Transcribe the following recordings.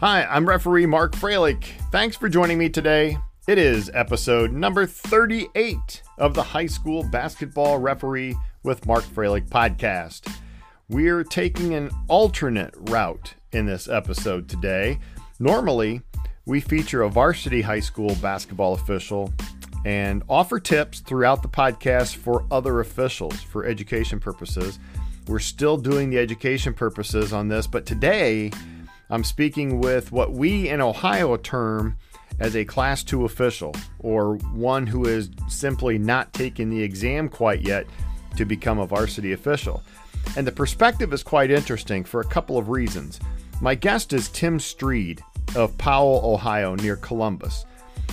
Hi, I'm referee Mark Froelich. Thanks for joining me today. It is episode number 38 of the High School Basketball Referee with Mark Froelich podcast. We're taking an alternate route in this episode today. Normally, we feature a varsity high school basketball official and offer tips throughout the podcast for other officials for education purposes. We're still doing the education purposes on this, but today I'm speaking with what we in Ohio term as a Class 2 official, or one who is simply not taking the exam quite yet to become a varsity official. And the perspective is quite interesting for a couple of reasons. My guest is Tim Stried of Powell, Ohio, near Columbus.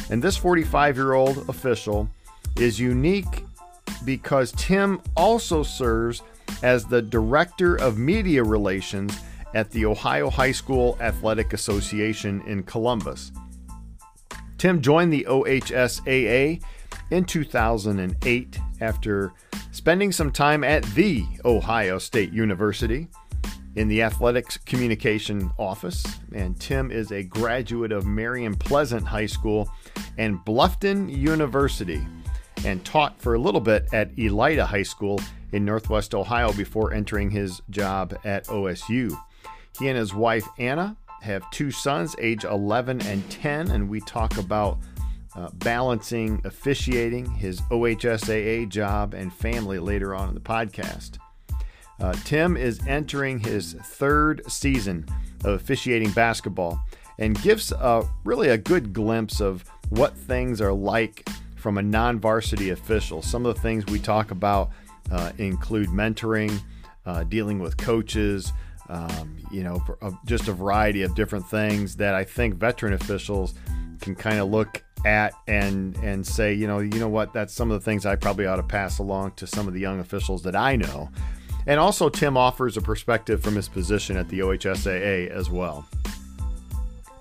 And this 45 year old official is unique because Tim also serves as the Director of Media Relations at the Ohio High School Athletic Association in Columbus. Tim joined the OHSAA in 2008 after spending some time at the Ohio State University in the athletics communication office. And Tim is a graduate of Marion Pleasant High School and Bluffton University and taught for a little bit at Elida High School in Northwest Ohio before entering his job at OSU. He and his wife Anna have two sons, age 11 and 10, and we talk about uh, balancing officiating, his OHSAA job, and family later on in the podcast. Uh, Tim is entering his third season of officiating basketball and gives a, really a good glimpse of what things are like from a non varsity official. Some of the things we talk about uh, include mentoring, uh, dealing with coaches, um, you know, just a variety of different things that I think veteran officials can kind of look at and and say, you know, you know what, that's some of the things I probably ought to pass along to some of the young officials that I know. And also, Tim offers a perspective from his position at the OHSAA as well.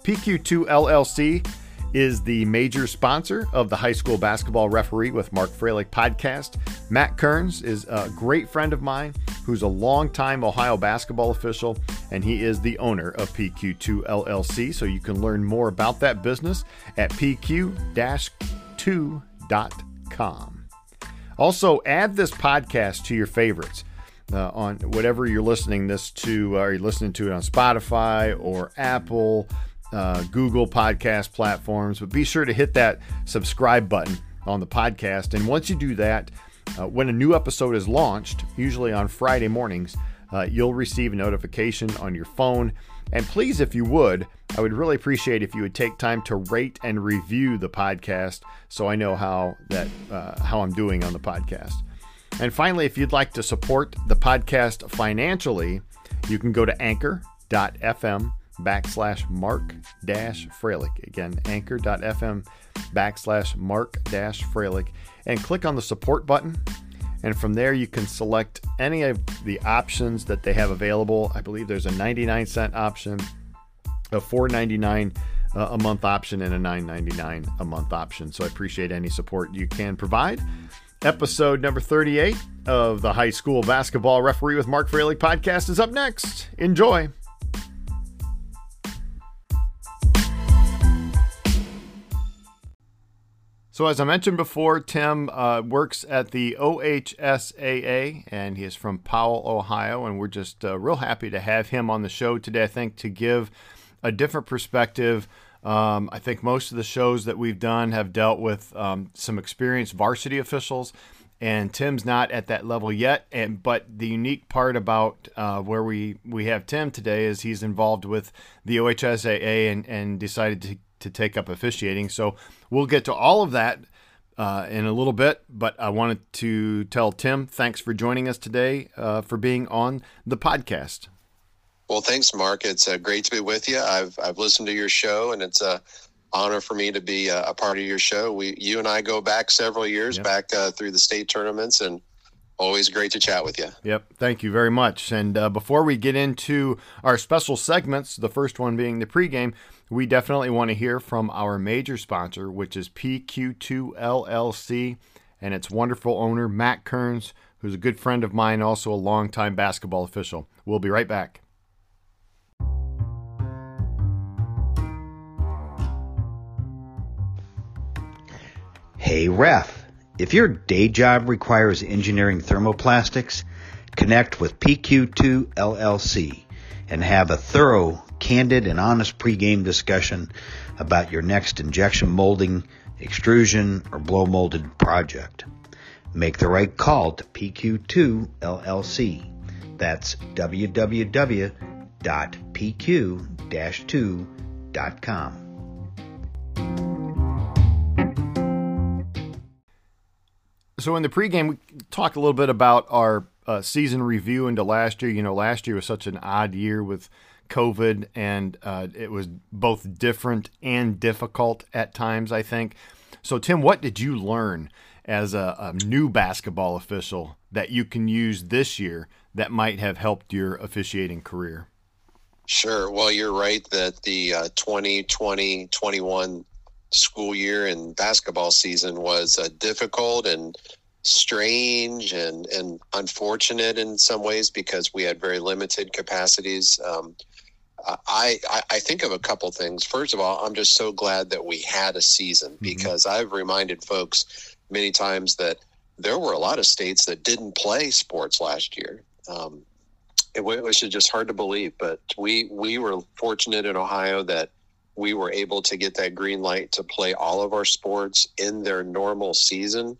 PQ2 LLC is the major sponsor of the High School Basketball Referee with Mark Froelich podcast. Matt Kearns is a great friend of mine who's a longtime Ohio basketball official, and he is the owner of PQ2 LLC. So you can learn more about that business at pq 2.com. Also, add this podcast to your favorites. Uh, on whatever you're listening this to, are you listening to it on Spotify or Apple, uh, Google podcast platforms? But be sure to hit that subscribe button on the podcast. And once you do that, uh, when a new episode is launched, usually on Friday mornings, uh, you'll receive a notification on your phone. And please, if you would, I would really appreciate if you would take time to rate and review the podcast, so I know how that uh, how I'm doing on the podcast. And finally, if you'd like to support the podcast financially, you can go to anchor.fm backslash mark dash Froelich. Again, anchor.fm backslash mark dash Froelich and click on the support button. And from there, you can select any of the options that they have available. I believe there's a 99 cent option, a 4.99 uh, a month option, and a 9.99 a month option. So I appreciate any support you can provide. Episode number 38 of the High School Basketball Referee with Mark Froelich podcast is up next. Enjoy. So, as I mentioned before, Tim uh, works at the OHSAA and he is from Powell, Ohio. And we're just uh, real happy to have him on the show today, I think, to give a different perspective. Um, I think most of the shows that we've done have dealt with um, some experienced varsity officials, and Tim's not at that level yet. And but the unique part about uh, where we we have Tim today is he's involved with the OHSAA and and decided to to take up officiating. So we'll get to all of that uh, in a little bit, but I wanted to tell Tim thanks for joining us today uh, for being on the podcast. Well, thanks, Mark. It's uh, great to be with you. I've I've listened to your show, and it's a honor for me to be a, a part of your show. We you and I go back several years, yep. back uh, through the state tournaments, and Always great to chat with you. Yep. Thank you very much. And uh, before we get into our special segments, the first one being the pregame, we definitely want to hear from our major sponsor, which is PQ2 LLC and its wonderful owner, Matt Kearns, who's a good friend of mine, also a longtime basketball official. We'll be right back. Hey, ref if your day job requires engineering thermoplastics, connect with PQ2 LLC and have a thorough, candid, and honest pregame discussion about your next injection molding, extrusion, or blow molded project. Make the right call to PQ2 LLC. That's www.pq-2.com. So in the pregame, we talked a little bit about our uh, season review into last year. You know, last year was such an odd year with COVID, and uh, it was both different and difficult at times. I think. So, Tim, what did you learn as a, a new basketball official that you can use this year that might have helped your officiating career? Sure. Well, you're right that the uh, 2020 21 school year and basketball season was uh, difficult and strange and, and unfortunate in some ways because we had very limited capacities. Um, I, I think of a couple things. First of all, I'm just so glad that we had a season mm-hmm. because I've reminded folks many times that there were a lot of states that didn't play sports last year. Um, it, it was just hard to believe, but we we were fortunate in Ohio that we were able to get that green light to play all of our sports in their normal season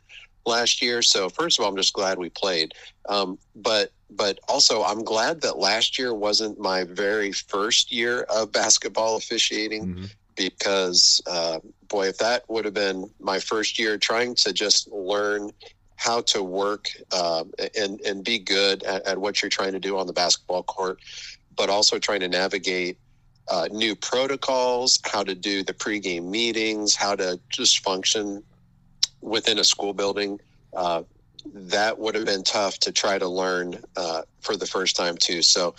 last year. So first of all, I'm just glad we played. Um, but but also I'm glad that last year wasn't my very first year of basketball officiating. Mm-hmm. Because uh, boy, if that would have been my first year, trying to just learn how to work uh, and and be good at, at, what you're trying to do on the basketball court, but also trying to navigate uh, new protocols, how to do the pregame meetings, how to just function within a school building. Uh, that would have been tough to try to learn uh, for the first time too. So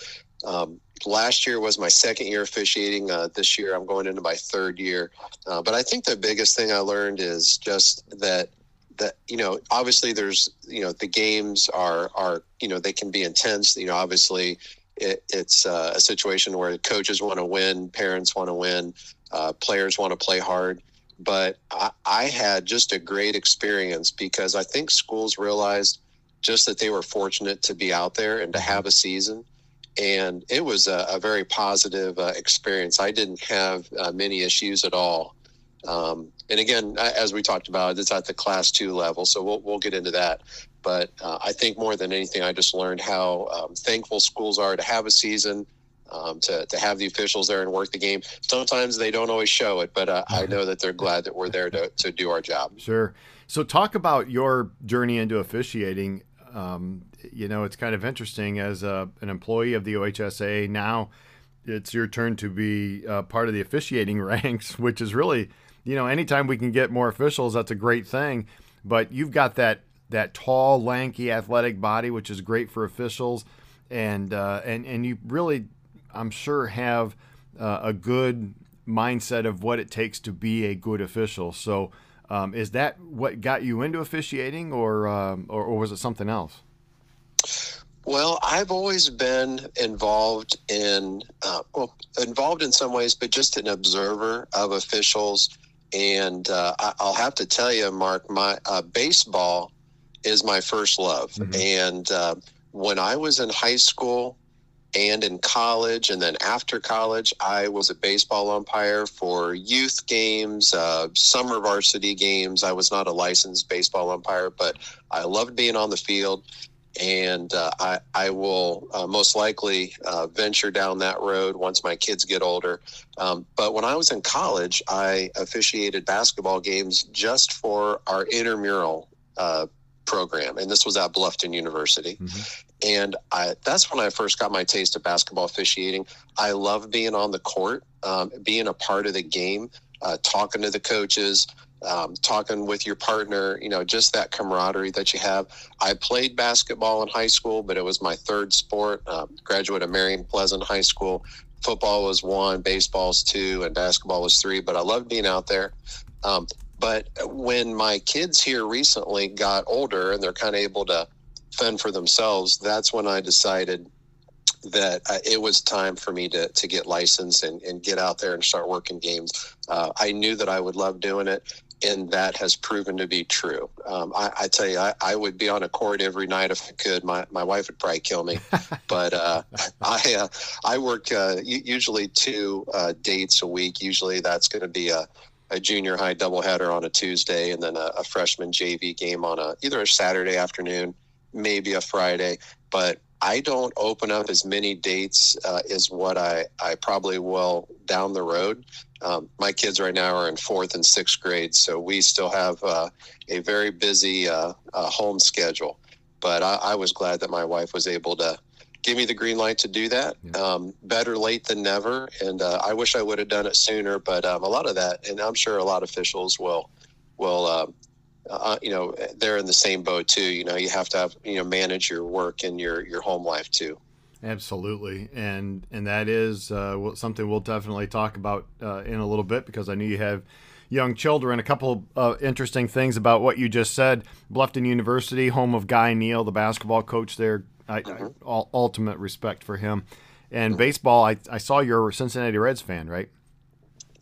um, last year was my second year officiating. Uh, this year I'm going into my third year. Uh, but I think the biggest thing I learned is just that that you know obviously there's you know the games are are you know they can be intense. You know obviously it, it's uh, a situation where coaches want to win, parents want to win, uh, players want to play hard. But I, I, had just a great experience because I think schools realized just that they were fortunate to be out there and to mm-hmm. have a season. And it was a, a very positive uh, experience. I didn't have uh, many issues at all. Um, and again, as we talked about, it's at the class two level, so we'll we'll get into that. But uh, I think more than anything, I just learned how um, thankful schools are to have a season, um, to, to have the officials there and work the game. Sometimes they don't always show it, but uh, I mm-hmm. know that they're glad that we're there to, to do our job. Sure. So, talk about your journey into officiating. Um, you know, it's kind of interesting as a, an employee of the OHSAA. Now it's your turn to be uh, part of the officiating ranks, which is really, you know, anytime we can get more officials, that's a great thing. But you've got that that tall, lanky, athletic body, which is great for officials, and uh, and and you really, I'm sure, have uh, a good mindset of what it takes to be a good official. So, um, is that what got you into officiating, or, um, or or was it something else? Well, I've always been involved in, uh, well, involved in some ways, but just an observer of officials. And uh, I'll have to tell you, Mark, my uh, baseball is my first love. Mm-hmm. And uh, when I was in high school and in college, and then after college, I was a baseball umpire for youth games, uh, summer varsity games. I was not a licensed baseball umpire, but I loved being on the field. And uh, I, I will uh, most likely uh, venture down that road once my kids get older. Um, but when I was in college, I officiated basketball games just for our intramural uh, program, and this was at Bluffton University. Mm-hmm. And I, that's when I first got my taste of basketball officiating. I love being on the court, um, being a part of the game, uh, talking to the coaches, um, talking with your partner, you know, just that camaraderie that you have. I played basketball in high school, but it was my third sport. Um, graduate of Marion Pleasant High School. Football was one, baseball's two, and basketball was three. But I loved being out there. Um, but when my kids here recently got older and they're kind of able to fend for themselves, that's when I decided that uh, it was time for me to, to get licensed and, and get out there and start working games. Uh, I knew that I would love doing it. and that has proven to be true. Um, I, I, tell you, I, I, would be on a court every night if I could. My my wife would probably kill me, but uh, I uh, I work uh, usually two uh, dates a week. Usually that's going to be a, a junior high doubleheader on a Tuesday, and then a, a freshman JV game on a either a Saturday afternoon, maybe a Friday. But I don't open up as many dates uh, as what I, I probably will down the road. Um, my kids right now are in fourth and sixth grade, so we still have uh, a very busy uh, uh, home schedule. But I, I, was glad that my wife was able to give me the green light to do that. Yeah. Um, better late than never, and uh, I wish I would have done it sooner. But um, a lot of that, and I'm sure a lot of officials will will uh, uh, you know they're in the same boat too. You know, you have to have you know manage your work and your your home life too. Absolutely, and and that is uh, something we'll definitely talk about uh, in a little bit because I know you have young children. A couple of interesting things about what you just said. Bluffton University, home of Guy Neal, the basketball coach there. I, mm-hmm. I, all, ultimate respect for him. And mm-hmm. baseball, I, I saw you're a Cincinnati Reds fan, right?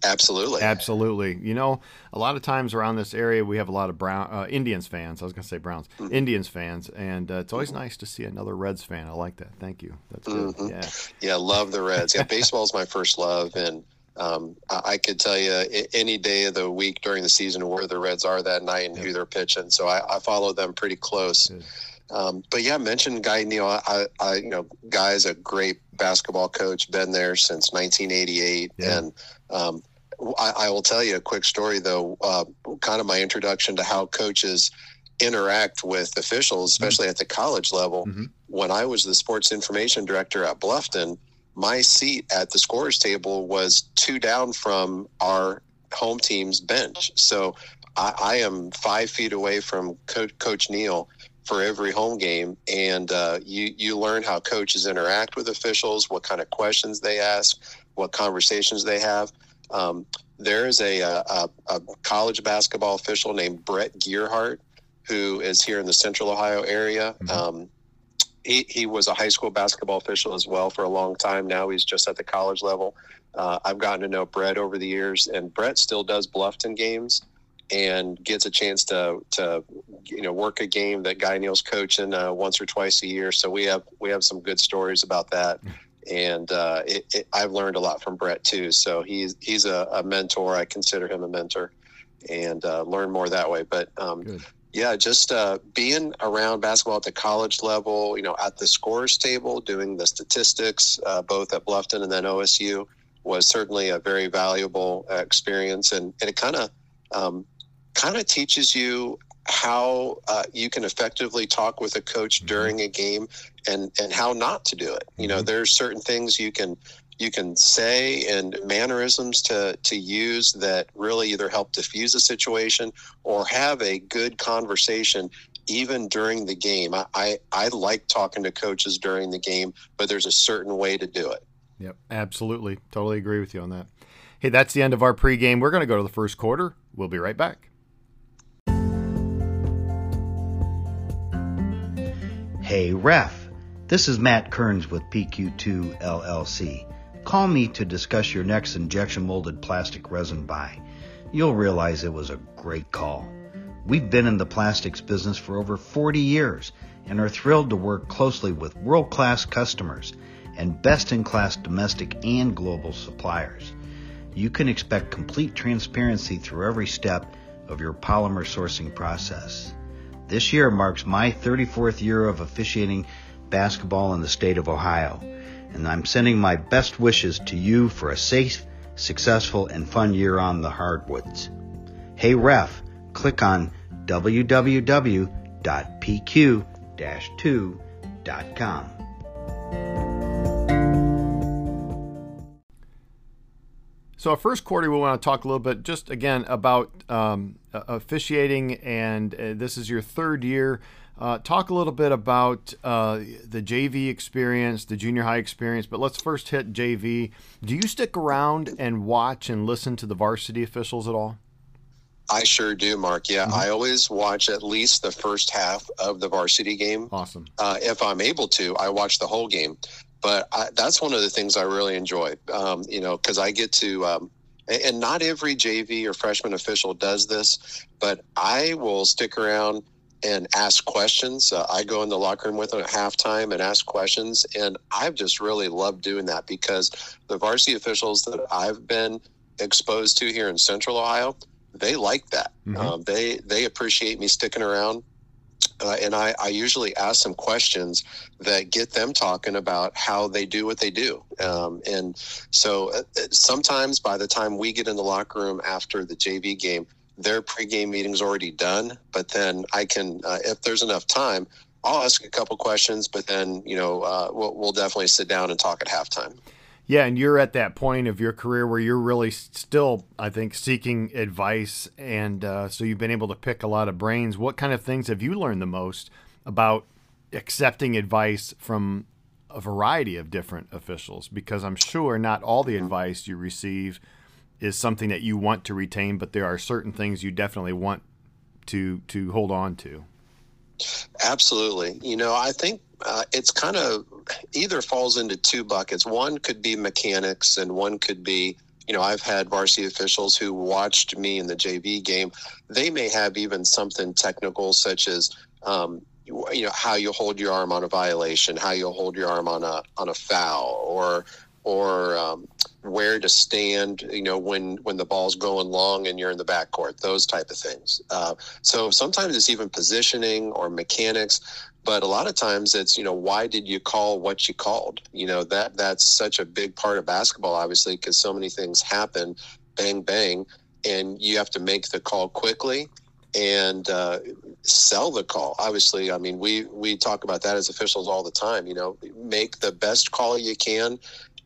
Absolutely. Absolutely. You know, a lot of times around this area, we have a lot of Brown uh, Indians fans. I was going to say Browns, mm-hmm. Indians fans, and uh, it's always mm-hmm. nice to see another Reds fan. I like that. Thank you. That's good. Mm-hmm. Yeah. Yeah, love the Reds. Yeah, baseball is my first love, and um, I, I, could tell you any day of the week during the season where the Reds are that night and yeah. who they're pitching. So I, I follow them pretty close. Um, but yeah, mentioned Guy Neal. I, I, you know, Guy's a great basketball coach. Been there since 1988, yeah. and um, I, I, will tell you a quick story, though. Uh, kind of my introduction to how coaches interact with officials, mm-hmm. especially mm-hmm. at the college level. Mm-hmm. When I was the sports information director at Bluffton, my seat at the scorers table was two down from our home team's bench. So I, I am five feet away from Co- Coach Neal for every home game, and uh, you you learn how coaches interact with officials, what kind of questions they ask, what conversations they have. Um, there is a, a, a, college basketball official named Brett Gearhart who is here in the Central Ohio area. Mm-hmm. Um, he, he was a high school basketball official as well for a long time. Now he's just at the college level. Uh, I've gotten to know Brett over the years, and Brett still does Bluffton games and gets a chance to to you know work a game that Guy Neal's coaching uh, once or twice a year. So we have we have some good stories about that and uh, it, it, I've learned a lot from Brett too. So he's he's a, a mentor. I consider him a mentor, and uh, learn more that way. But um, yeah, just uh, being around basketball at the college level, you know, at the scores table, doing the statistics, uh, both at Bluffton and then OSU, was certainly a very valuable experience, and, and it kind of um, kind of teaches you how uh, you can effectively talk with a coach mm-hmm. during a game and and how not to do it. You know mm-hmm. there's certain things you can you can say and mannerisms to to use that really either help diffuse a situation or have a good conversation even during the game. I, I, I like talking to coaches during the game but there's a certain way to do it. Yep absolutely. Totally agree with you on that. Hey that's the end of our pregame. We're going to go to the first quarter. We'll be right back Hey Ref, this is Matt Kearns with PQ2 LLC. Call me to discuss your next injection molded plastic resin buy. You'll realize it was a great call. We've been in the plastics business for over 40 years and are thrilled to work closely with world class customers and best in class domestic and global suppliers. You can expect complete transparency through every step of your polymer sourcing process. This year marks my 34th year of officiating basketball in the state of Ohio, and I'm sending my best wishes to you for a safe, successful, and fun year on the hardwoods. Hey ref, click on www.pq-2.com. So, our first quarter, we want to talk a little bit just again about um, officiating, and uh, this is your third year. Uh, talk a little bit about uh, the JV experience, the junior high experience, but let's first hit JV. Do you stick around and watch and listen to the varsity officials at all? I sure do, Mark. Yeah, mm-hmm. I always watch at least the first half of the varsity game. Awesome. Uh, if I'm able to, I watch the whole game but I, that's one of the things I really enjoy. Um, you know, because I get to um, and not every JV or freshman official does this, but I will stick around and ask questions. Uh, I go in the locker room with them at halftime and ask questions, and I've just really loved doing that because the varsity officials that I've been exposed to here in Central Ohio, they like that. Mm-hmm. Um, they they appreciate me sticking around uh, and I, I, usually ask some questions that get them talking about how they do what they do. Um, and so uh, uh, sometimes by the time we get in the locker room after the JV game, their pregame meeting's already done. But then I can, uh, if there's enough time, I'll ask a couple questions. But then you know uh, we'll, we'll definitely sit down and talk at halftime. Yeah, and you're at that point of your career where you're really still, I think, seeking advice, and uh, so you've been able to pick a lot of brains. What kind of things have you learned the most about accepting advice from a variety of different officials? Because I'm sure not all the advice you receive is something that you want to retain, but there are certain things you definitely want to to hold on to. Absolutely. You know, I think uh, it's kind of either falls into two buckets. One could be mechanics, and one could be, you know, I've had varsity officials who watched me in the JV game. They may have even something technical, such as, um, you know, how you hold your arm on a violation, how you hold your arm on a on a foul, or or um, where to stand, you know, when when the ball's going long and you're in the backcourt, those type of things. Uh, so sometimes it's even positioning or mechanics, but a lot of times it's you know why did you call what you called? You know that that's such a big part of basketball, obviously, because so many things happen, bang bang, and you have to make the call quickly and uh, sell the call. Obviously, I mean we we talk about that as officials all the time. You know, make the best call you can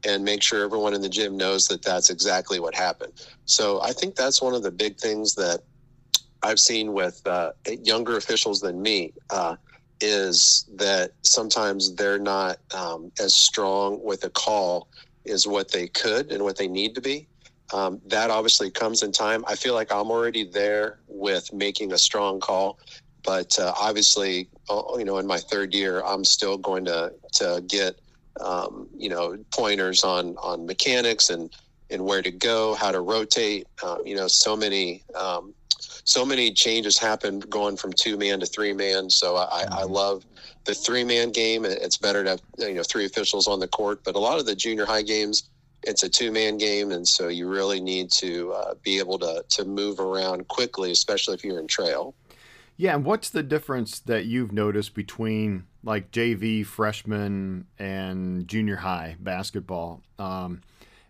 and make sure everyone in the gym knows that that's exactly what happened. So I think that's one of the big things that I've seen with uh, younger officials than me uh, is that sometimes they're not um, as strong with a call as what they could and what they need to be. Um, that obviously comes in time. I feel like I'm already there with making a strong call, but uh, obviously, uh, you know, in my third year, I'm still going to to get um, you know pointers on on mechanics and and where to go, how to rotate. Uh, you know, so many um, so many changes happen going from two man to three man. So I, mm-hmm. I love the three man game. It's better to have you know three officials on the court, but a lot of the junior high games. It's a two-man game, and so you really need to uh, be able to to move around quickly, especially if you're in trail. Yeah, and what's the difference that you've noticed between like JV, freshman, and junior high basketball? Um,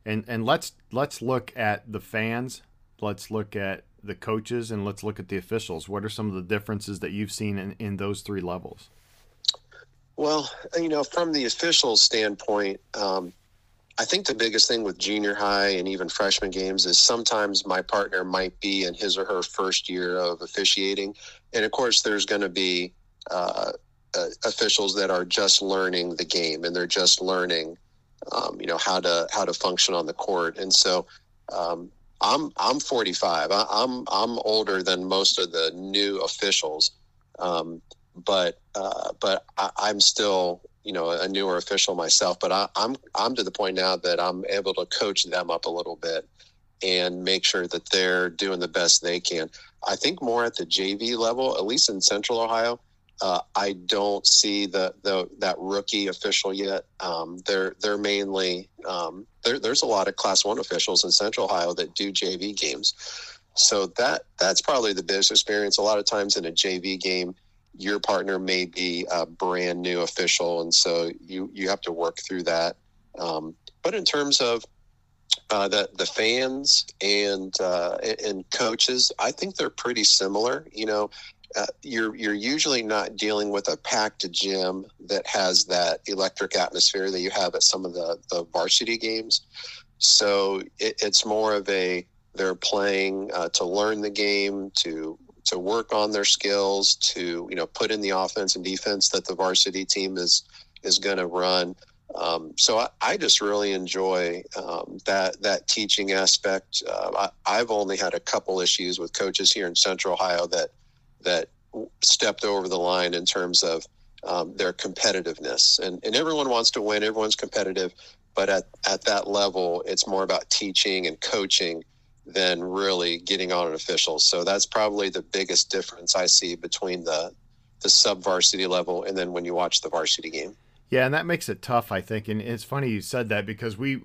and and let's let's look at the fans. Let's look at the coaches, and let's look at the officials. What are some of the differences that you've seen in, in those three levels? Well, you know, from the official standpoint, um, I think the biggest thing with junior high and even freshman games is sometimes my partner might be in his or her first year of officiating. And of course, there's going to be uh, uh, officials that are just learning the game and they're just learning, um, you know, how to how to function on the court. And so, um, I'm I'm 45. I, am I'm, I'm older than most of the new officials, um, but uh, but I, I'm still you know a newer official myself, but I, I'm I'm to the point now that I'm able to coach them up a little bit and make sure that they're doing the best they can. I think more at the JV level, at least in Central Ohio, uh, I don't see the, the that rookie official yet. Um, they're they're mainly um, there, there's a lot of Class One officials in Central Ohio that do JV games, so that that's probably the biggest experience. A lot of times in a JV game, your partner may be a brand new official, and so you you have to work through that. Um, but in terms of uh, the the fans and uh, and coaches, I think they're pretty similar. You know, uh, you're you're usually not dealing with a packed gym that has that electric atmosphere that you have at some of the the varsity games. So it, it's more of a they're playing uh, to learn the game to to work on their skills, to you know put in the offense and defense that the varsity team is is going to run. Um, so I, I, just really enjoy um, that that teaching aspect. Uh, I, have only had a couple issues with coaches here in Central Ohio that that stepped over the line in terms of um, their competitiveness. And and everyone wants to win. Everyone's competitive, but at at that level, it's more about teaching and coaching than really getting on an official. So that's probably the biggest difference I see between the the sub varsity level and then when you watch the varsity game. Yeah, and that makes it tough, I think. And it's funny you said that because we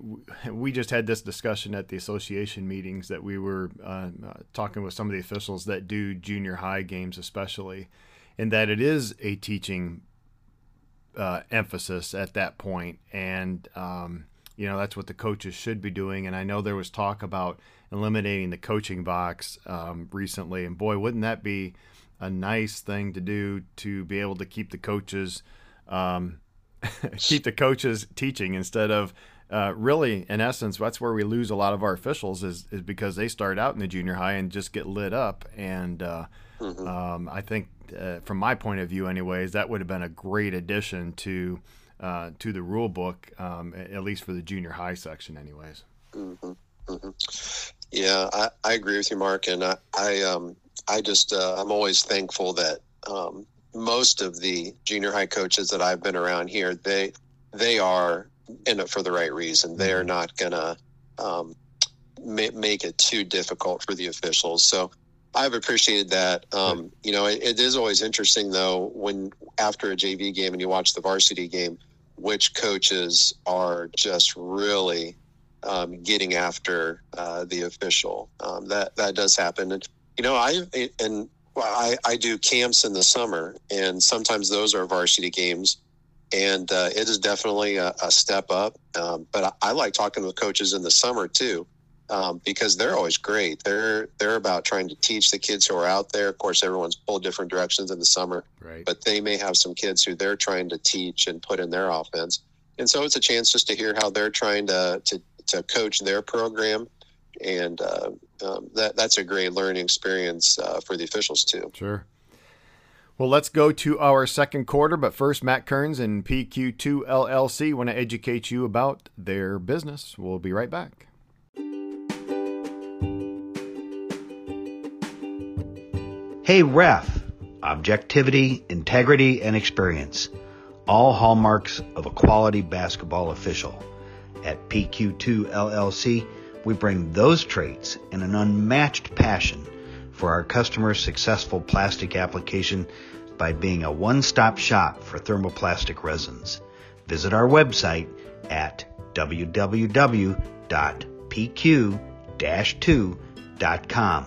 we just had this discussion at the association meetings that we were uh, talking with some of the officials that do junior high games, especially, and that it is a teaching uh, emphasis at that point, and um, you know that's what the coaches should be doing. And I know there was talk about eliminating the coaching box um, recently, and boy, wouldn't that be a nice thing to do to be able to keep the coaches. Um, keep the coaches teaching instead of uh, really, in essence, that's where we lose a lot of our officials is, is because they start out in the junior high and just get lit up. And uh, mm-hmm. um, I think, uh, from my point of view, anyways, that would have been a great addition to uh, to the rule book, um, at least for the junior high section, anyways. Mm-hmm. Mm-hmm. Yeah, I, I agree with you, Mark, and I I, um, I just uh, I'm always thankful that um, most of the junior high coaches that I've been around here, they they are in it for the right reason. They are mm-hmm. not gonna um, ma- make it too difficult for the officials. So I've appreciated that. Um, you know, it, it is always interesting though when after a JV game and you watch the varsity game, which coaches are just really um, getting after uh, the official. Um, that that does happen, and you know, I and well, I, I do camps in the summer, and sometimes those are varsity games, and uh, it is definitely a, a step up. Um, but I, I, like talking with coaches in the summer too, um, because they're always great. They're they're about trying to teach the kids who are out there. Of course, everyone's pulled different directions in the summer, right. but they may have some kids who they're trying to teach and put in their offense, and so it's a chance just to hear how they're trying to to, to coach their program and uh, um, that that's a great learning experience uh, for the officials too. Sure. Well, let's go to our second quarter, but first, Matt Kearns and PQ2 LLC want to educate you about their business. We'll be right back. Hey, ref! Objectivity, integrity, and experience. All hallmarks of a quality basketball official. At PQ2 LLC, we bring those traits and an unmatched passion for our customers' successful plastic application by being a one-stop shop for thermoplastic resins. Visit our website at www.pq-2.com.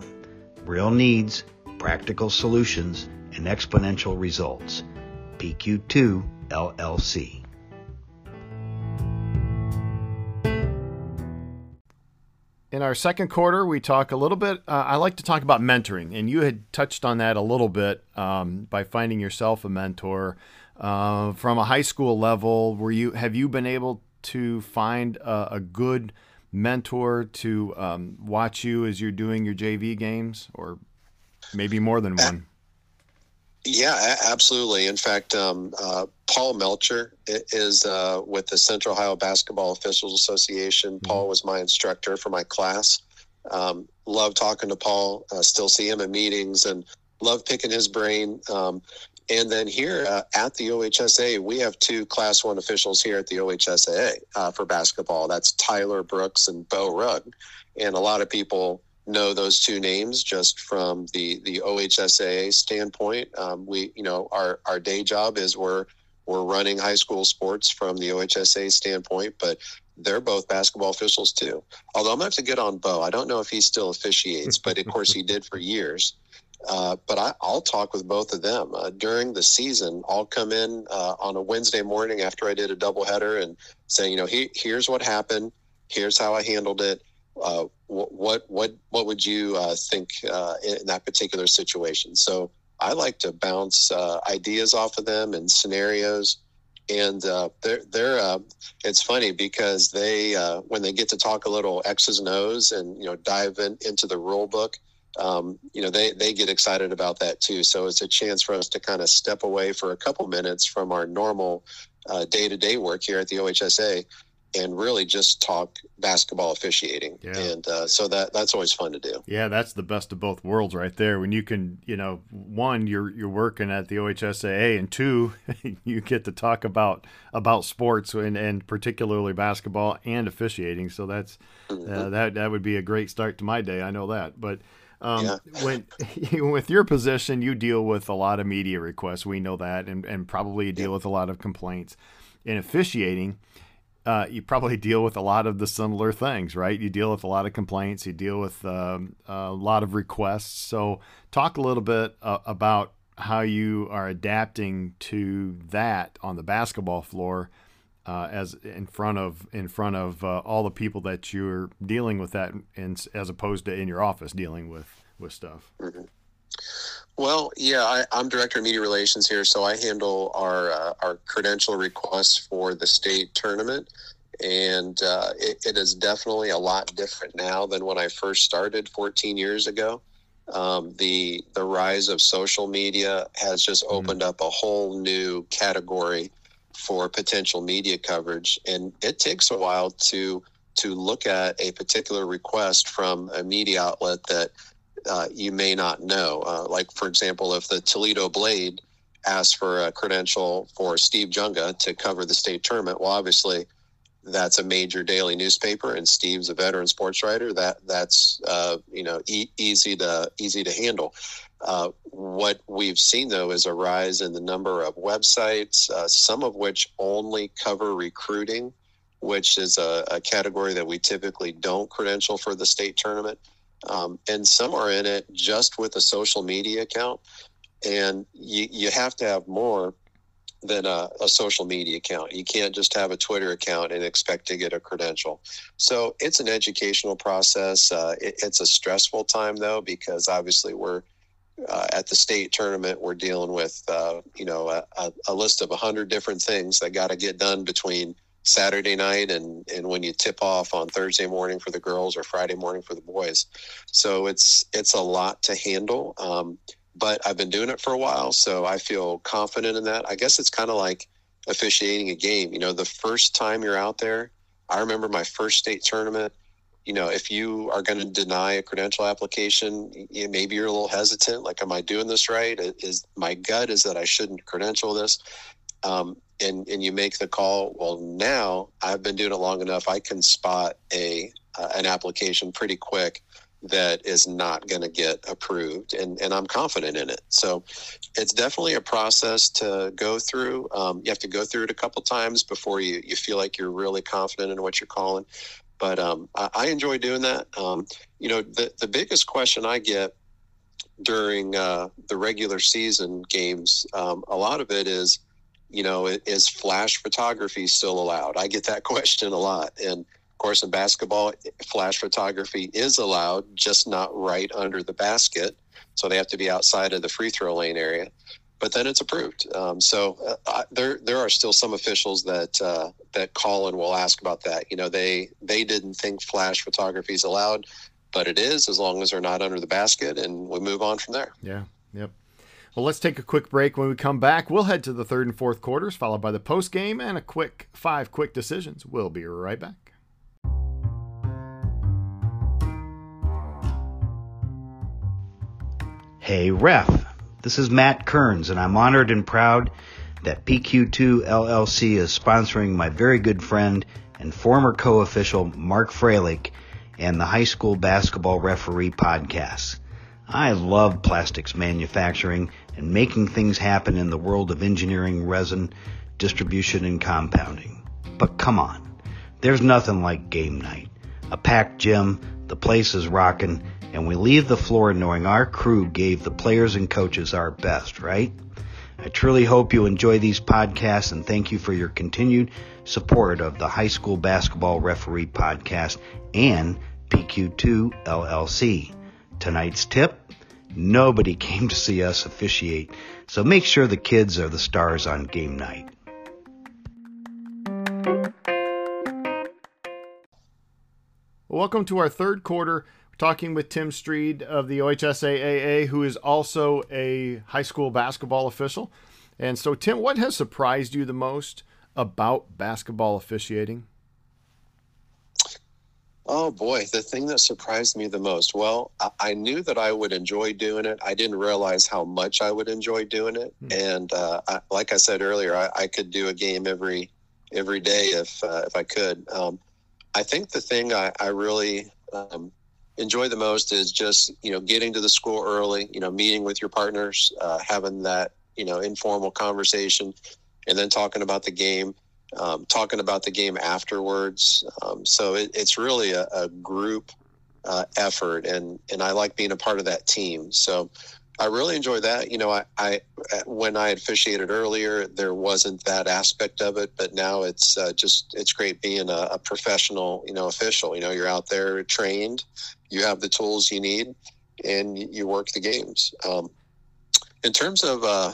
Real needs, practical solutions, and exponential results. PQ2 LLC. In our second quarter, we talk a little bit. Uh, I like to talk about mentoring, and you had touched on that a little bit um, by finding yourself a mentor uh, from a high school level. Were you have you been able to find a, a good mentor to um, watch you as you're doing your JV games, or maybe more than one? Yeah, absolutely. In fact, um, uh, Paul Melcher is uh, with the Central Ohio Basketball Officials Association. Mm-hmm. Paul was my instructor for my class. Um, love talking to Paul. Uh, still see him in meetings and love picking his brain. Um, and then here uh, at the OHSAA, we have two Class One officials here at the OHSAA uh, for basketball. That's Tyler Brooks and Beau Rugg. And a lot of people know those two names just from the the OHSAA standpoint. Um, we, you know, our our day job is we're we're running high school sports from the OHSAA standpoint, but they're both basketball officials too. Although I'm to have to get on Beau. I don't know if he still officiates, but of course he did for years. Uh, but I, will talk with both of them uh, during the season. I'll come in uh, on a Wednesday morning after I did a doubleheader and say, you know, he, here's what happened. Here's how I handled it. Uh, what what what would you uh, think uh, in that particular situation? So I like to bounce uh, ideas off of them and scenarios, and uh, they're they're. Uh, it's funny because they when they get to talk a little X's and O's and you know dive in, into the rule book. Um, you know they they get excited about that too. So it's a chance for us to kind of step away for a couple minutes from our normal day to day work here at the OHSAA and really just talk basketball officiating. Yeah. And uh, so that that's always fun to do. Yeah, that's the best of both worlds right there. When you can, you know, one you're you're working at the OHSAA, and two you get to talk about about sports and and particularly basketball and officiating. So that's mm-hmm. uh, that that would be a great start to my day. I know that, but. Um, yeah. when with your position, you deal with a lot of media requests. We know that, and, and probably deal yeah. with a lot of complaints. In officiating, uh, you probably deal with a lot of the similar things, right? You deal with a lot of complaints, you deal with um, a lot of requests. So, talk a little bit uh, about how you are adapting to that on the basketball floor, uh, as in front of in front of uh, all the people that you're dealing with that, in, as opposed to in your office dealing with with stuff. Mm-hmm. Well, yeah, I, am director of media relations here, so I handle our uh, our credential requests for the state tournament, and uh, it, it is definitely a lot different now than when I first started 14 years ago. Um, the the rise of social media has just mm-hmm. opened up a whole new category for potential media coverage, and it takes a while to to look at a particular request from a media outlet that uh, you may not know. Uh, like, for example, if the Toledo Blade asks for a credential for Steve Junga to cover the state tournament, well, obviously that's a major daily newspaper, and Steve's a veteran sports writer. That that's uh, you know e- easy to easy to handle. Uh, what we've seen though is a rise in the number of websites, uh, some of which only cover recruiting, which is a, a category that we typically don't credential for the state tournament um, and some are in it just with a social media account. And you, you have to have more than a, a, social media account. You can't just have a Twitter account and expect to get a credential. So it's an educational process. Uh, it, it's a stressful time though, because obviously we're uh, at the state tournament. We're dealing with uh, you know a, a list of a hundred different things that got to get done between Saturday night and, and when you tip off on Thursday morning for the girls or Friday morning for the boys. So it's it's a lot to handle. Um, but I've been doing it for a while, so I feel confident in that. I guess it's kind of like officiating a game. You know, the first time you're out there, I remember my first state tournament. You know, if you are going to deny a credential application, maybe you're a little hesitant. Like, am I doing this right? Is my gut is that I shouldn't credential this? Um, and and you make the call. Well, now I've been doing it long enough. I can spot a uh, an application pretty quick that is not going to get approved, and and I'm confident in it. So it's definitely a process to go through. Um, you have to go through it a couple times before you you feel like you're really confident in what you're calling. But um, I, I, enjoy doing that. Um, you know, the the biggest question I get during uh, the regular season games, um, a lot of it is you know, is flash photography still allowed? I get that question a lot. And of course, in basketball, flash photography is allowed, just not right under the basket. So they have to be outside of the free throw lane area. But then it's approved. Um, so uh, I, there, there are still some officials that uh, that call and will ask about that. You know, they they didn't think flash photography is allowed, but it is as long as they're not under the basket, and we move on from there. Yeah. Yep. Well, let's take a quick break. When we come back, we'll head to the third and fourth quarters, followed by the post game and a quick five quick decisions. We'll be right back. Hey, ref. This is Matt Kearns, and I'm honored and proud that PQ2 LLC is sponsoring my very good friend and former co official Mark Froelich and the High School Basketball Referee podcast. I love plastics manufacturing and making things happen in the world of engineering, resin, distribution, and compounding. But come on, there's nothing like game night. A packed gym, the place is rocking, and we leave the floor knowing our crew gave the players and coaches our best, right? I truly hope you enjoy these podcasts and thank you for your continued support of the High School Basketball Referee Podcast and PQ2 LLC. Tonight's tip Nobody came to see us officiate, so make sure the kids are the stars on game night. Welcome to our third quarter. We're talking with Tim Stried of the OHSAA, who is also a high school basketball official. And so, Tim, what has surprised you the most about basketball officiating? Oh boy, the thing that surprised me the most. Well, I, I, knew that I would enjoy doing it. I didn't realize how much I would enjoy doing it. Mm-hmm. And uh, I, like I said earlier, I, I, could do a game every every day if uh, if I could. Um, I think the thing I, really um, enjoy the most is just you know getting to the school early. You know, meeting with your partners, uh, having that you know informal conversation, and then talking about the game um, talking about the game afterwards. Um, so it, it's really a, a group uh, effort, and and I like being a part of that team. So I really enjoy that. You know, I, I when I officiated earlier, there wasn't that aspect of it, but now it's uh, just it's great being a, a, professional, you know, official. You know, you're out there trained, you have the tools you need, and you work the games. Um, in terms of uh,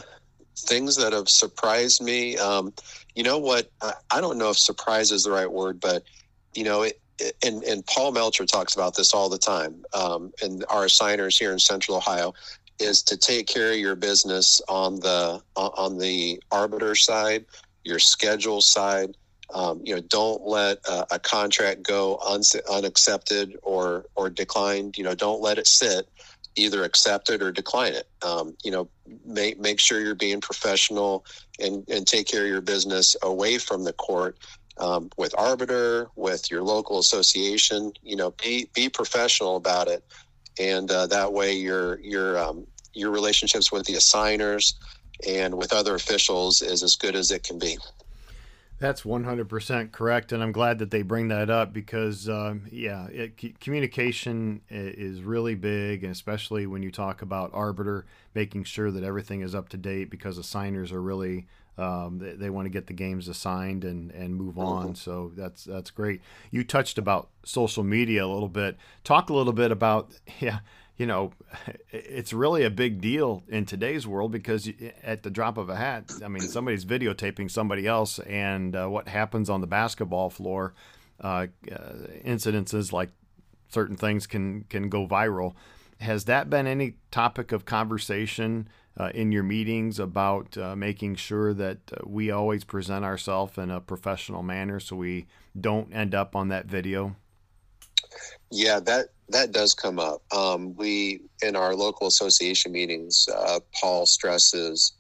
things that have surprised me. Um, you know what? I don't know if surprise is the right word, but you know, it, and, and Paul Melcher talks about this all the time. Um, and our assigners here in Central Ohio is to take care of your business on the on the arbiter side, your schedule side. Um, you know, don't let a, a contract go un- unaccepted or or declined. You know, don't let it sit either accept it or decline it. Um, you know, make make sure you're being professional and and take care of your business away from the court. Um, with arbiter, with your local association, you know, be be professional about it, and uh, that way your your um, your relationships with the assigners and with other officials is as good as it can be. That's 100% correct. And I'm glad that they bring that up because, um, yeah, it, c- communication is really big, and especially when you talk about Arbiter, making sure that everything is up to date because the signers are really. Um, they, they want to get the games assigned and, and move on, mm-hmm. so that's that's great. You touched about social media a little bit. Talk a little bit about yeah you know, it's really a big deal in today's world because at the drop of a hat, I mean, somebody's videotaping somebody else, and uh, what happens on the basketball floor, uh, uh, incidences like certain things can can go viral. Has that been any topic of conversation uh, in your meetings about uh, making sure that uh, we always present ourselves in a professional manner so we don't end up on that video? Yeah, that that does come up. Um, we in our local association meetings, uh, Paul stresses,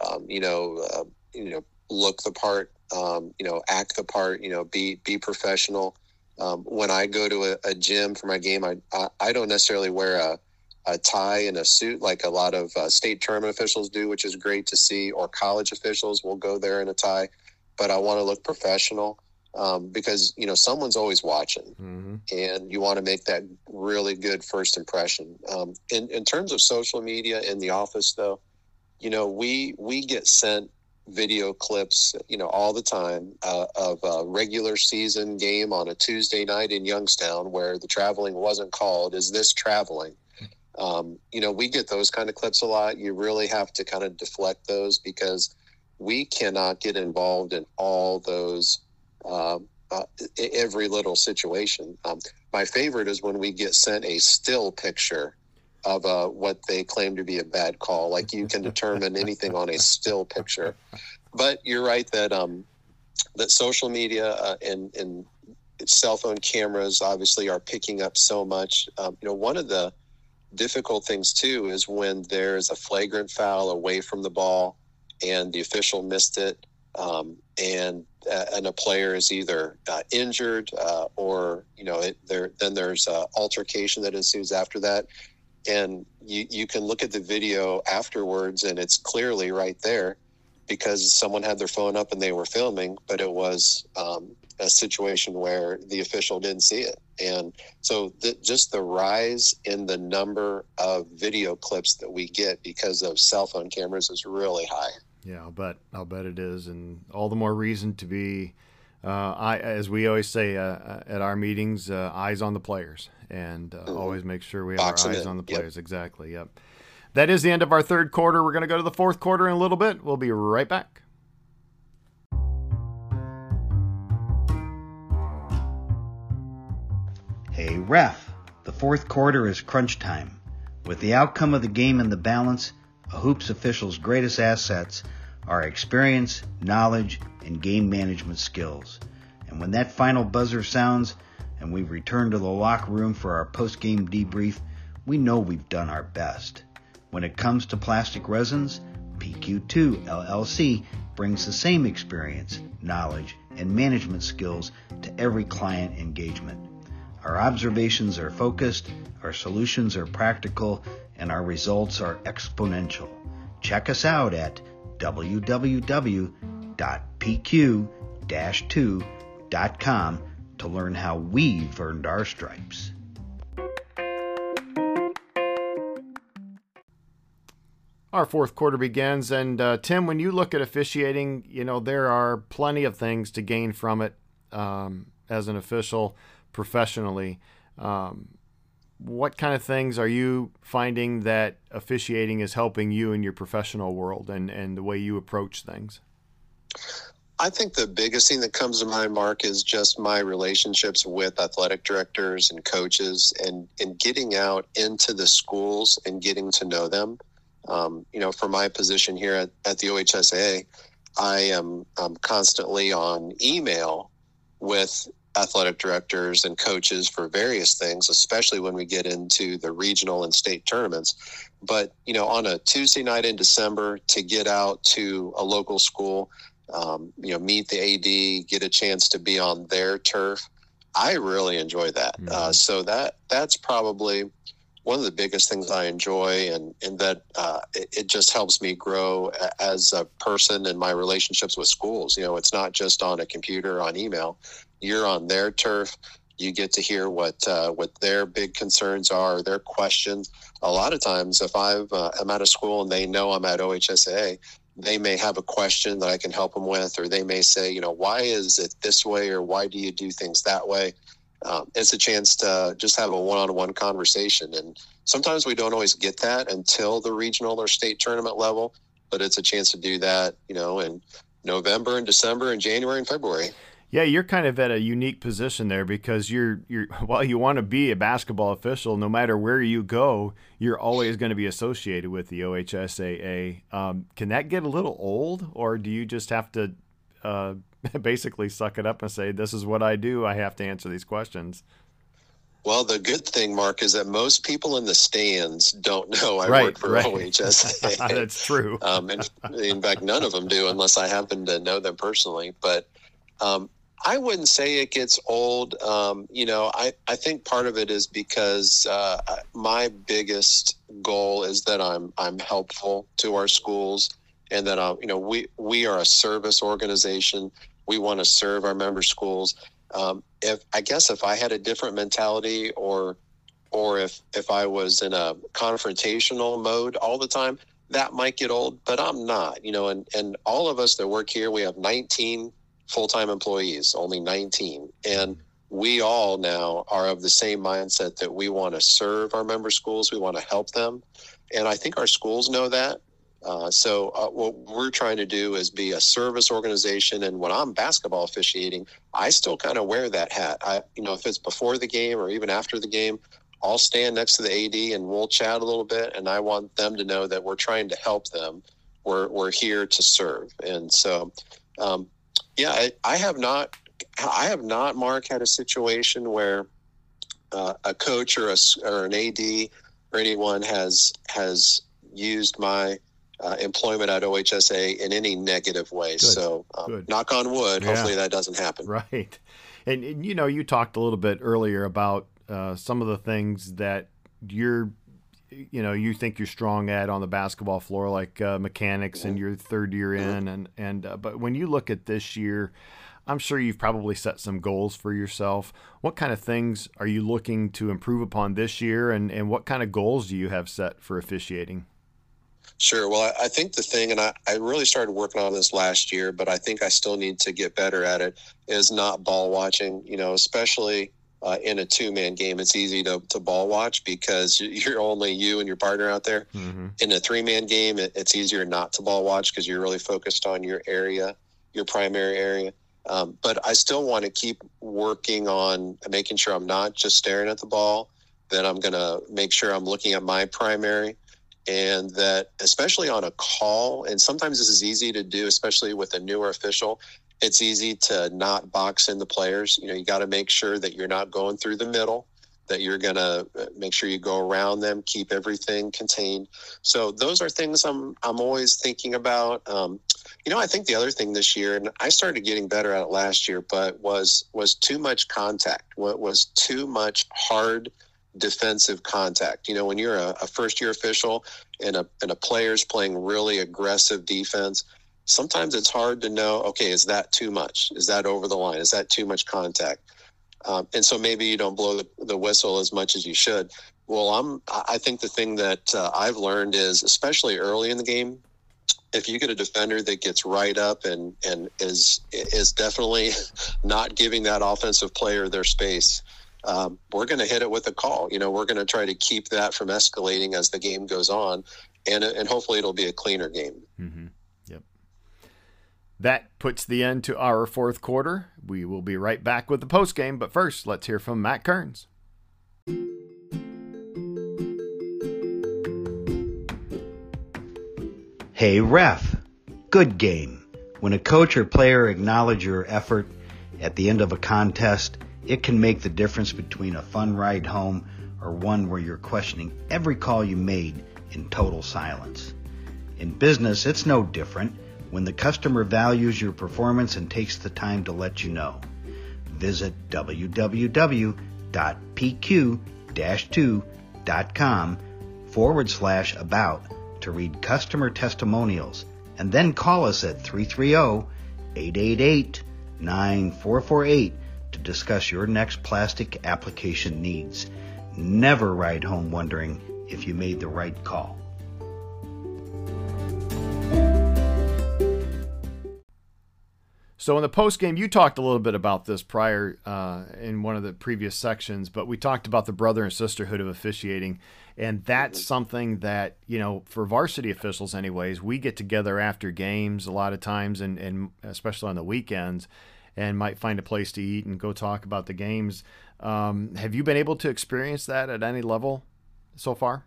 um, you know, uh, you know, look the part, um, you know, act the part, you know, be be professional. Um, when I go to a, a, gym for my game, I, I, I don't necessarily wear a a tie and a suit like a lot of uh, state tournament officials do, which is great to see, or college officials will go there in a tie. But I want to look professional um, because you know someone's always watching, mm-hmm. and you want to make that really good first impression. Um, in in terms of social media in the office, though, you know we we get sent video clips, you know, all the time uh, of a regular season game on a Tuesday night in Youngstown where the traveling wasn't called. Is this traveling? Um, you know, we get those kind of clips a lot. You really have to kind of deflect those because we cannot get involved in all those uh, uh, every little situation. Um, my favorite is when we get sent a still picture of uh, what they claim to be a bad call. Like you can determine anything on a still picture. But you're right that um, that social media uh, and and cell phone cameras obviously are picking up so much. Um, you know, one of the difficult things too is when there's a flagrant foul away from the ball and the official missed it um, and uh, and a player is either uh, injured uh, or you know it, there then there's altercation that ensues after that. And you you can look at the video afterwards and it's clearly right there because someone had their phone up and they were filming but it was um, a situation where the official didn't see it. And so the, just the rise in the number of video clips that we get because of cell phone cameras is really high yeah, I'll bet. I'll bet it is, and all the more reason to be. Uh, I, as we always say uh, uh at our meetings, uh, eyes on the players, and uh, mm-hmm. always make sure we have Box our eyes on the players. Yep. Exactly. Yep. That is the end of our third quarter. We're going to go to the fourth quarter in a little bit. We'll be right back. Hey, ref. The fourth quarter is crunch time. With the outcome of the game in the balance a hoops official's greatest assets are experience, knowledge, and game management skills. And when that final buzzer sounds and we return to the locker room for our post-game debrief, we know we've done our best. When it comes to plastic resins, PQ2 LLC brings the same experience, knowledge, and management skills to every client engagement. Our observations are focused, our solutions are practical, and our results are exponential. Check us out at www.pq-2.com to learn how we've earned our stripes. Our fourth quarter begins, and uh, Tim, when you look at officiating, you know there are plenty of things to gain from it um, as an official professionally. Um, what kind of things are you finding that officiating is helping you in your professional world and, and the way you approach things? I think the biggest thing that comes to mind, Mark, is just my relationships with athletic directors and coaches and, and getting out into the schools and getting to know them. Um, you know, for my position here at, at the OHSAA, I am um, constantly on email with athletic directors and coaches for various things, especially when we get into the regional and state tournaments. But, you know, on a Tuesday night in December to get out to a local school, um, you know, meet the AD, get a chance to be on their turf. I really enjoy that. Mm-hmm. Uh, so that that's probably one of the biggest things I enjoy, and and that uh, it, it, just helps me grow as a person in my relationships with schools. You know, it's not just on a computer on email. You're on their turf. You get to hear what uh, what their big concerns are, their questions. A lot of times, if I've uh, I'm at a school and they know I'm at OHSAA, they may have a question that I can help them with, or they may say, you know, why is it this way, or why do you do things that way? Um, it's a chance to just have a one-on-one conversation, and sometimes we don't always get that until the regional or state tournament level, but it's a chance to do that, you know, in November and December and January and February. Yeah, you're kind of at a unique position there because you're you're while you want to be a basketball official, no matter where you go, you're always going to be associated with the OHSAA. Um, can that get a little old, or do you just have to uh, basically suck it up and say, "This is what I do. I have to answer these questions"? Well, the good thing, Mark, is that most people in the stands don't know I right, work for right. OHSAA. That's true. um, and in fact, none of them do unless I happen to know them personally. But um, I wouldn't say it gets old. Um, you know, I, I think part of it is because uh, my biggest goal is that I'm I'm helpful to our schools, and that uh, you know we we are a service organization. We want to serve our member schools. Um, if I guess if I had a different mentality, or or if if I was in a confrontational mode all the time, that might get old. But I'm not. You know, and and all of us that work here, we have 19 full time employees, only 19. And we all now are of the same mindset that we want to serve our member schools, we want to help them. And I think our schools know that. Uh, so uh, what we're trying to do is be a service organization. And when I'm basketball officiating, I still kind of wear that hat. I, you know, if it's before the game or even after the game, I'll stand next to the AD and we'll chat a little bit. And I want them to know that we're trying to help them. We're we're here to serve. And so, um, yeah, I, I, have not. I have not, Mark, had a situation where uh, a coach or a or an AD or anyone has has used my uh, employment at OHSAA in any negative way. Good. So, um, knock on wood. Yeah. Hopefully, that doesn't happen. Right, and, and, you know, you talked a little bit earlier about uh, some of the things that you're you know you think you're strong at on the basketball floor, like uh, mechanics, and your third year in, and and uh, but when you look at this year, I'm sure you've probably set some goals for yourself. What kind of things are you looking to improve upon this year, and and what kind of goals do you have set for officiating? Sure. Well, I, I think the thing, and I, I really started working on this last year, but I think I still need to get better at it, is not ball watching, you know, especially uh, in a two man game, it's easy to, to ball watch because you're only you and your partner out there. Mm-hmm. In a three man game, it, it's easier not to ball watch because you're really focused on your area, your primary area. Um, but I still want to keep working on making sure I'm not just staring at the ball, that I'm going to make sure I'm looking at my primary. And that, especially on a call, and sometimes this is easy to do, especially with a newer official, it's easy to not box in the players. You know, you got to make sure that you're not going through the middle, that you're going to uh, make sure you go around them, keep everything contained. So those are things I'm I'm always thinking about. Um, you know, I think the other thing this year, and I started getting better at it last year, but was was too much contact. What was too much hard defensive contact. You know, when you're a, a first year official and a and a player's playing really aggressive defense, sometimes it's hard to know. Okay, is that too much? Is that over the line? Is that too much contact? Um, and so maybe you don't blow the, the, whistle as much as you should. Well, I'm. I think the thing that uh, I've learned is, especially early in the game, if you get a defender that gets right up and and is is definitely not giving that offensive player their space, um, we're going to hit it with a call. You know, we're going to try to keep that from escalating as the game goes on, and and hopefully it'll be a cleaner game. Mm-hmm. That puts the end to our fourth quarter. We will be right back with the post game, but first, let's hear from Matt Kearns. Hey, ref. Good game. When a coach or player acknowledge your effort at the end of a contest it can make the difference between a fun ride home or one where you're questioning every call you made in total silence. In business, it's no different when the customer values your performance and takes the time to let you know. Visit www.pq-2.com forward slash about to read customer testimonials and then call us at 330 888 9448 to discuss your next plastic application needs. Never ride home wondering if you made the right call. So in the post game, you talked a little bit about this prior uh, in one of the previous sections, but we talked about the brother and sisterhood of officiating, and that's something that you know for varsity officials, anyways, we get together after games a lot of times, and, and especially on the weekends, and might find a place to eat and go talk about the games. Um, have you been able to experience that at any level so far?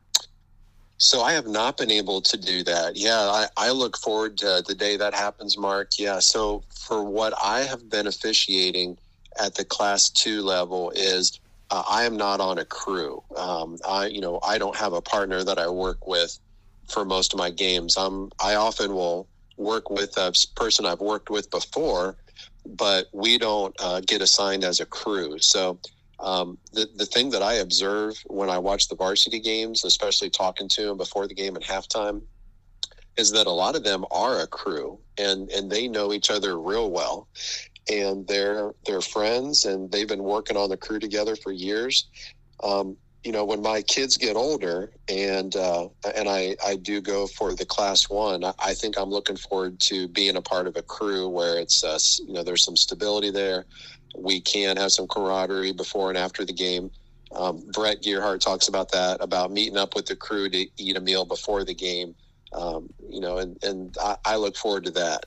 So I have not been able to do that. Yeah, I, I look forward to the day that happens, Mark. Yeah. So for what I have been officiating at the class two level is uh, I am not on a crew. Um, I, you know, I don't have a partner that I work with for most of my games. I'm, I often will work with a person I've worked with before but we don't uh, get assigned as a crew. So um, the the thing that I observe when I watch the varsity games, especially talking to them before the game and halftime, is that a lot of them are a crew and and they know each other real well, and they're they're friends and they've been working on the crew together for years. Um, you know, when my kids get older and uh, and I, I do go for the class one, I, think I'm looking forward to being a part of a crew where it's uh, you know there's some stability there. We can have some camaraderie before and after the game. Um, Brett Gearhart talks about that about meeting up with the crew to eat a meal before the game. Um, you know, and and I, I look forward to that.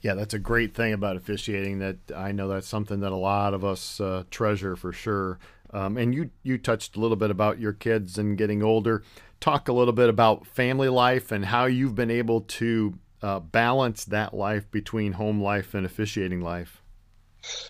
Yeah, that's a great thing about officiating. That I know that's something that a lot of us uh, treasure for sure. Um, and you you touched a little bit about your kids and getting older. Talk a little bit about family life and how you've been able to uh, balance that life between home life and officiating life.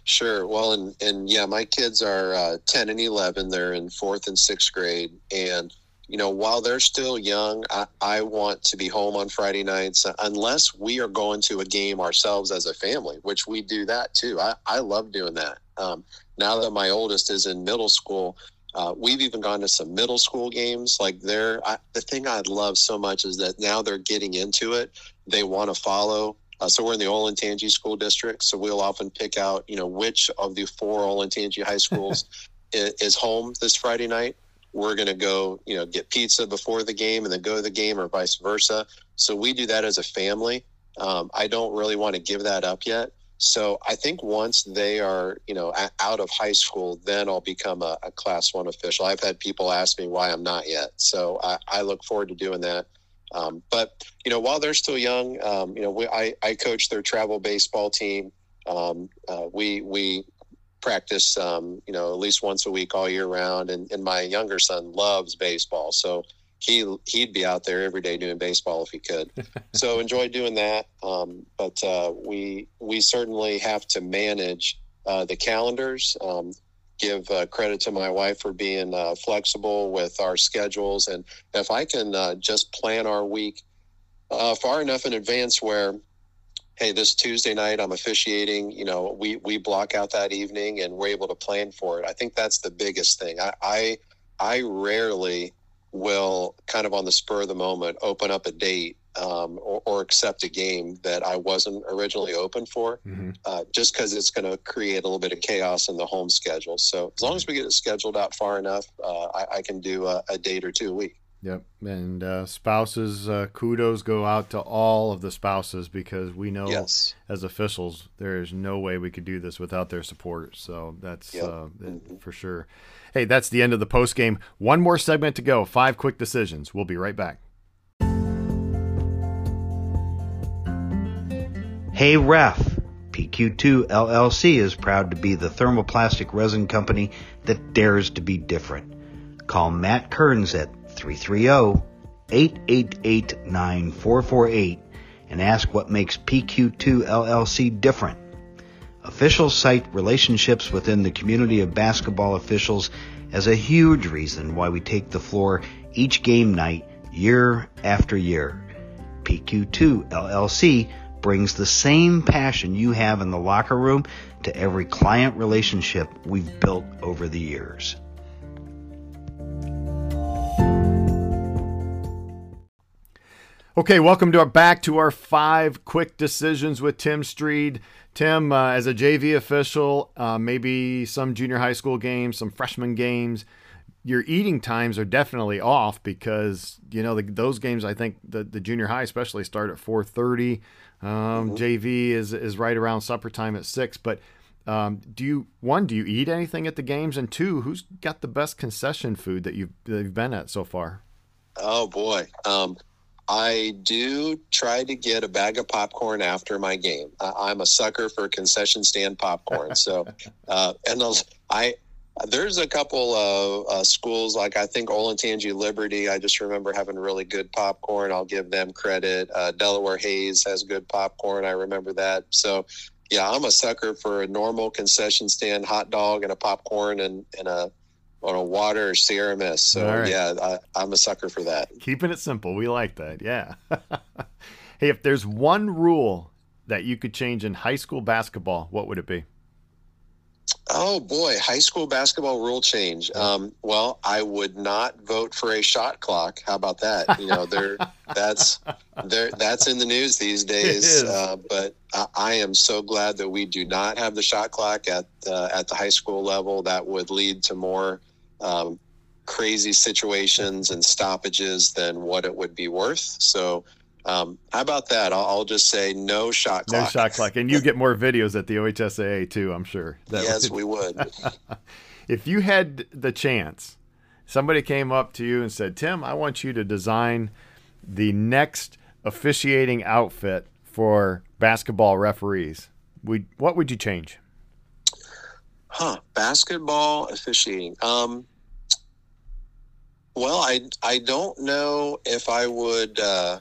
Sure. Well, and and yeah, my kids are uh, ten and eleven. They're in fourth and sixth grade, and you know, while they're still young, I, I want to be home on Friday nights unless we are going to a game ourselves as a family, which we do that too. I, I love doing that. Um, now that my oldest is in middle school, uh, we've even gone to some middle school games. Like they're I, the thing I love so much is that now they're getting into it. They want to follow. Uh, so we're in the Olentangy School District. So we'll often pick out, you know, which of the four Olentangy high schools is, is home this Friday night. We're going to go, you know, get pizza before the game and then go to the game, or vice versa. So we do that as a family. Um, I don't really want to give that up yet. So I think once they are, you know, out of high school, then I'll become a, a class one official. I've had people ask me why I'm not yet. So I, I look forward to doing that. Um, but you know, while they're still young, um, you know, we, I, I coach their travel baseball team. Um, uh, we we practice, um, you know, at least once a week all year round, and, and my younger son loves baseball. So he he'd be out there every day doing baseball if he could. so enjoy doing that. Um, but uh, we we certainly have to manage uh, the calendars. Give uh, credit to my wife for being uh, flexible with our schedules, and if I can uh, just plan our week uh, far enough in advance where. Hey, this Tuesday night I'm officiating. You know, we we block out that evening and we're able to plan for it. I think that's the biggest thing. I I, I rarely will kind of on the spur of the moment open up a date um, or, or, accept a game that I wasn't originally open for, mm-hmm. uh, just because it's going to create a little bit of chaos in the home schedule. So as long as we get it scheduled out far enough, uh, I, I, can do a, a, date or two a week. Yep, and uh, spouses, uh, kudos go out to all of the spouses because we know yes. as officials there is no way we could do this without their support. So that's yep. Uh, mm-hmm. for sure. Hey, that's the end of the post game. One more segment to go. Five quick decisions. We'll be right back. Hey, ref. PQ2 LLC is proud to be the thermoplastic resin company that dares to be different. Call Matt Kearns at 330 888 9448 and ask what makes PQ2 LLC different. Officials cite relationships within the community of basketball officials as a huge reason why we take the floor each game night year after year. PQ2 LLC brings the same passion you have in the locker room to every client relationship we've built over the years. Okay, welcome to our, back to our five quick decisions with Tim Stried. Tim, uh, as a JV official, uh, maybe some junior high school games, some freshman games, your eating times are definitely off because you know the, those games. I think the, the junior high especially start at four thirty. Um, mm-hmm. JV is is right around supper time at six. But um, do you one do you eat anything at the games? And two, who's got the best concession food that you've that you've been at so far? Oh boy. Um, I do try to get a bag of popcorn after my game. I'm a sucker for concession stand popcorn. So, uh, and those, I, there's a couple of uh, schools like I think Olentangy Liberty. I just remember having really good popcorn. I'll give them credit. Uh, Delaware Hayes has good popcorn. I remember that. So, yeah, I'm a sucker for a normal concession stand hot dog and a popcorn and, and a on a water or Sierra Mist. So right. yeah, I, I'm a sucker for that. Keeping it simple, we like that. Yeah. hey, if there's one rule that you could change in high school basketball, what would it be? Oh boy, high school basketball rule change. Um, well, I would not vote for a shot clock. How about that? You know, there that's there that's in the news these days. Uh, but I, I, am so glad that we do not have the shot clock at uh, at the high school level. That would lead to more um, crazy situations and stoppages than what it would be worth. So, um, how about that? I'll, I'll, just say no shot clock. No shot clock, and you get more videos at the OHSAA too. I'm sure. That yes, would... we would. if you had the chance, somebody came up to you and said, "Tim, I want you to design the next officiating outfit for basketball referees." We, what would you change? Huh? Basketball officiating. Um, well, I I don't know if I would uh,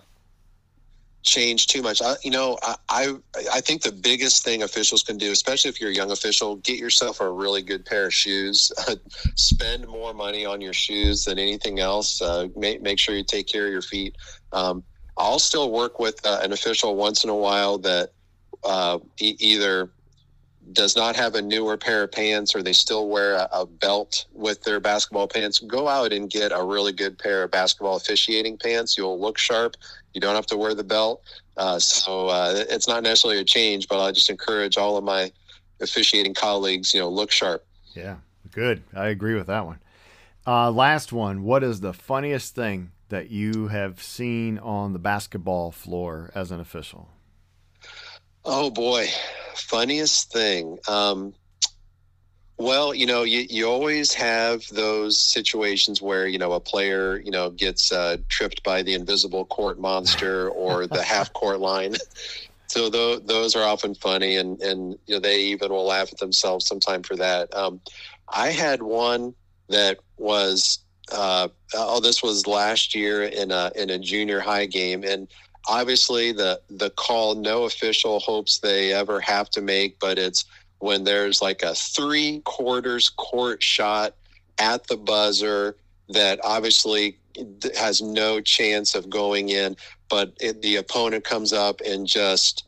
change too much. I, you know, I, I I think the biggest thing officials can do, especially if you're a young official, get yourself a really good pair of shoes. Spend more money on your shoes than anything else. Uh, make make sure you take care of your feet. Um, I'll still work with uh, an official once in a while that uh, e- either does not have a newer pair of pants or they still wear a, a, belt with their basketball pants, go out and get a really good pair of basketball officiating pants. You'll look sharp. You don't have to wear the belt. Uh, so uh, it's not necessarily a change, but I just encourage all of my officiating colleagues, you know, look sharp. Yeah, good. I agree with that one. Uh, last one. What is the funniest thing that you have seen on the basketball floor as an official? Oh boy, funniest thing. Um, well, you know, you, you always have those situations where, you know, a player, you know, gets uh, tripped by the invisible court monster or the half court line. so th- those are often funny and, and, you know, they even will laugh at themselves sometime for that. Um, I had one that was uh, oh, this was last year in a in a junior high game, and obviously the the call no official hopes they ever have to make, but it's when there's like a three quarters court shot at the buzzer that obviously has no chance of going in, but it, the opponent comes up and just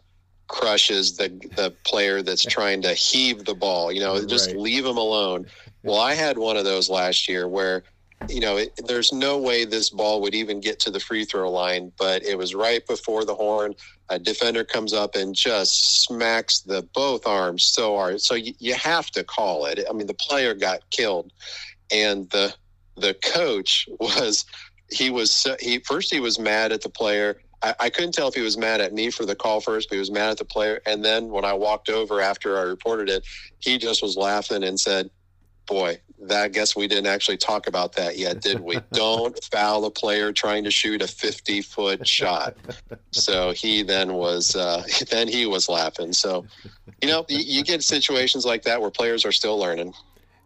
crushes the the player that's trying to heave the ball. You know, just right. leave him alone. Well, I had one of those last year where you know, it, there's no way this ball would even get to the free throw line, but it was right before the horn. A defender comes up and just smacks the both arms so hard. So you, you have to call it. I mean, the player got killed, and the the coach was he was he first he was mad at the player. I, I couldn't tell if he was mad at me for the call first, but he was mad at the player. And then when I walked over after I reported it, he just was laughing and said, boy, that I guess we didn't actually talk about that yet, did we? Don't foul a player trying to shoot a 50 foot shot. So he then was, uh, then he was laughing. So, you know, you, you get situations like that where players are still learning.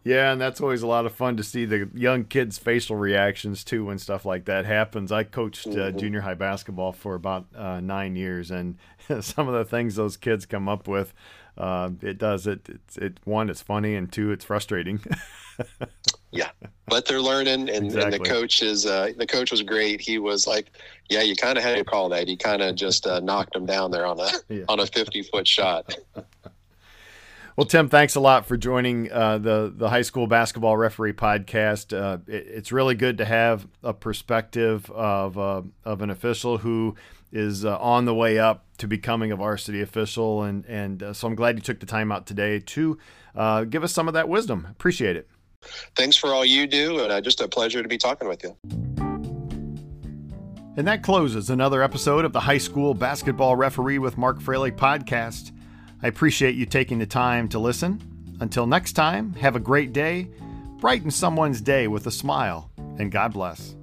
Yeah, and that's always a lot of fun to see the young kids' facial reactions too when stuff like that happens. I coached uh, mm-hmm. junior high basketball for about uh, nine years, and some of the things those kids come up with uh, it does it. It's it one. It's funny, and two, it's frustrating. yeah, but they're learning, and, exactly. and the coach is uh, the coach was great. He was like, "Yeah, you kind of had to call that." He kind of just uh, knocked him down there on a yeah. on a fifty foot shot. Well, Tim, thanks a lot for joining uh, the the high school basketball referee podcast. Uh, it, it's really good to have a perspective of uh, of an official who is uh, on the way up to becoming a varsity official, and and uh, so I'm glad you took the time out today to uh, give us some of that wisdom. Appreciate it. Thanks for all you do, and just a pleasure to be talking with you. And that closes another episode of the High School Basketball Referee with Mark Froelich podcast. I appreciate you taking the time to listen. Until next time, have a great day, brighten someone's day with a smile, and God bless.